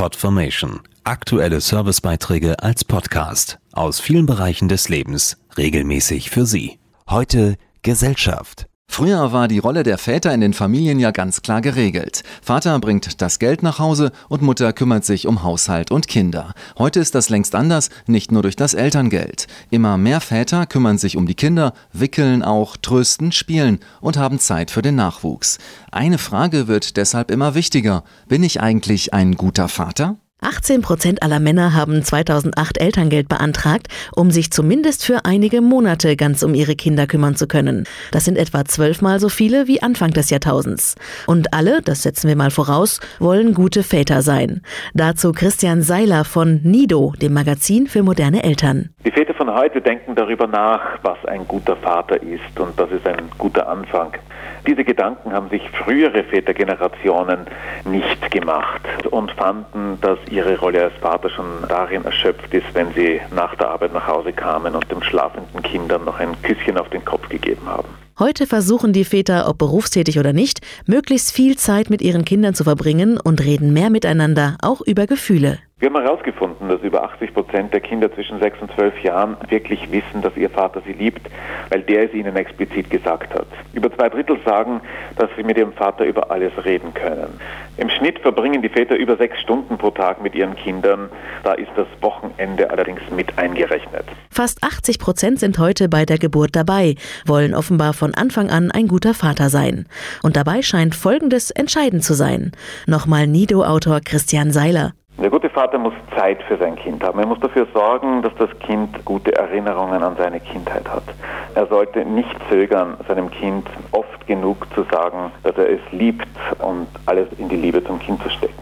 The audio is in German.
Podformation. Aktuelle Servicebeiträge als Podcast aus vielen Bereichen des Lebens regelmäßig für Sie. Heute Gesellschaft. Früher war die Rolle der Väter in den Familien ja ganz klar geregelt. Vater bringt das Geld nach Hause und Mutter kümmert sich um Haushalt und Kinder. Heute ist das längst anders, nicht nur durch das Elterngeld. Immer mehr Väter kümmern sich um die Kinder, wickeln auch, trösten, spielen und haben Zeit für den Nachwuchs. Eine Frage wird deshalb immer wichtiger. Bin ich eigentlich ein guter Vater? 18 Prozent aller Männer haben 2008 Elterngeld beantragt, um sich zumindest für einige Monate ganz um ihre Kinder kümmern zu können. Das sind etwa zwölfmal so viele wie Anfang des Jahrtausends. Und alle, das setzen wir mal voraus, wollen gute Väter sein. Dazu Christian Seiler von Nido, dem Magazin für moderne Eltern. Die Väter von heute denken darüber nach, was ein guter Vater ist und das ist ein guter Anfang. Diese Gedanken haben sich frühere Vätergenerationen nicht gemacht und fanden, dass ihre Rolle als Vater schon darin erschöpft ist, wenn sie nach der Arbeit nach Hause kamen und dem schlafenden Kindern noch ein Küsschen auf den Kopf gegeben haben. Heute versuchen die Väter, ob berufstätig oder nicht, möglichst viel Zeit mit ihren Kindern zu verbringen und reden mehr miteinander, auch über Gefühle. Wir haben herausgefunden, dass über 80 Prozent der Kinder zwischen 6 und 12 Jahren wirklich wissen, dass ihr Vater sie liebt, weil der es ihnen explizit gesagt hat. Über zwei Drittel sagen, dass sie mit ihrem Vater über alles reden können. Im Schnitt verbringen die Väter über sechs Stunden pro Tag mit ihren Kindern. Da ist das Wochenende allerdings mit eingerechnet. Fast 80 Prozent sind heute bei der Geburt dabei, wollen offenbar von Anfang an ein guter Vater sein. Und dabei scheint Folgendes entscheidend zu sein. Nochmal Nido-Autor Christian Seiler. Vater muss Zeit für sein Kind haben. Er muss dafür sorgen, dass das Kind gute Erinnerungen an seine Kindheit hat. Er sollte nicht zögern, seinem Kind oft genug zu sagen, dass er es liebt und alles in die Liebe zum Kind zu stecken.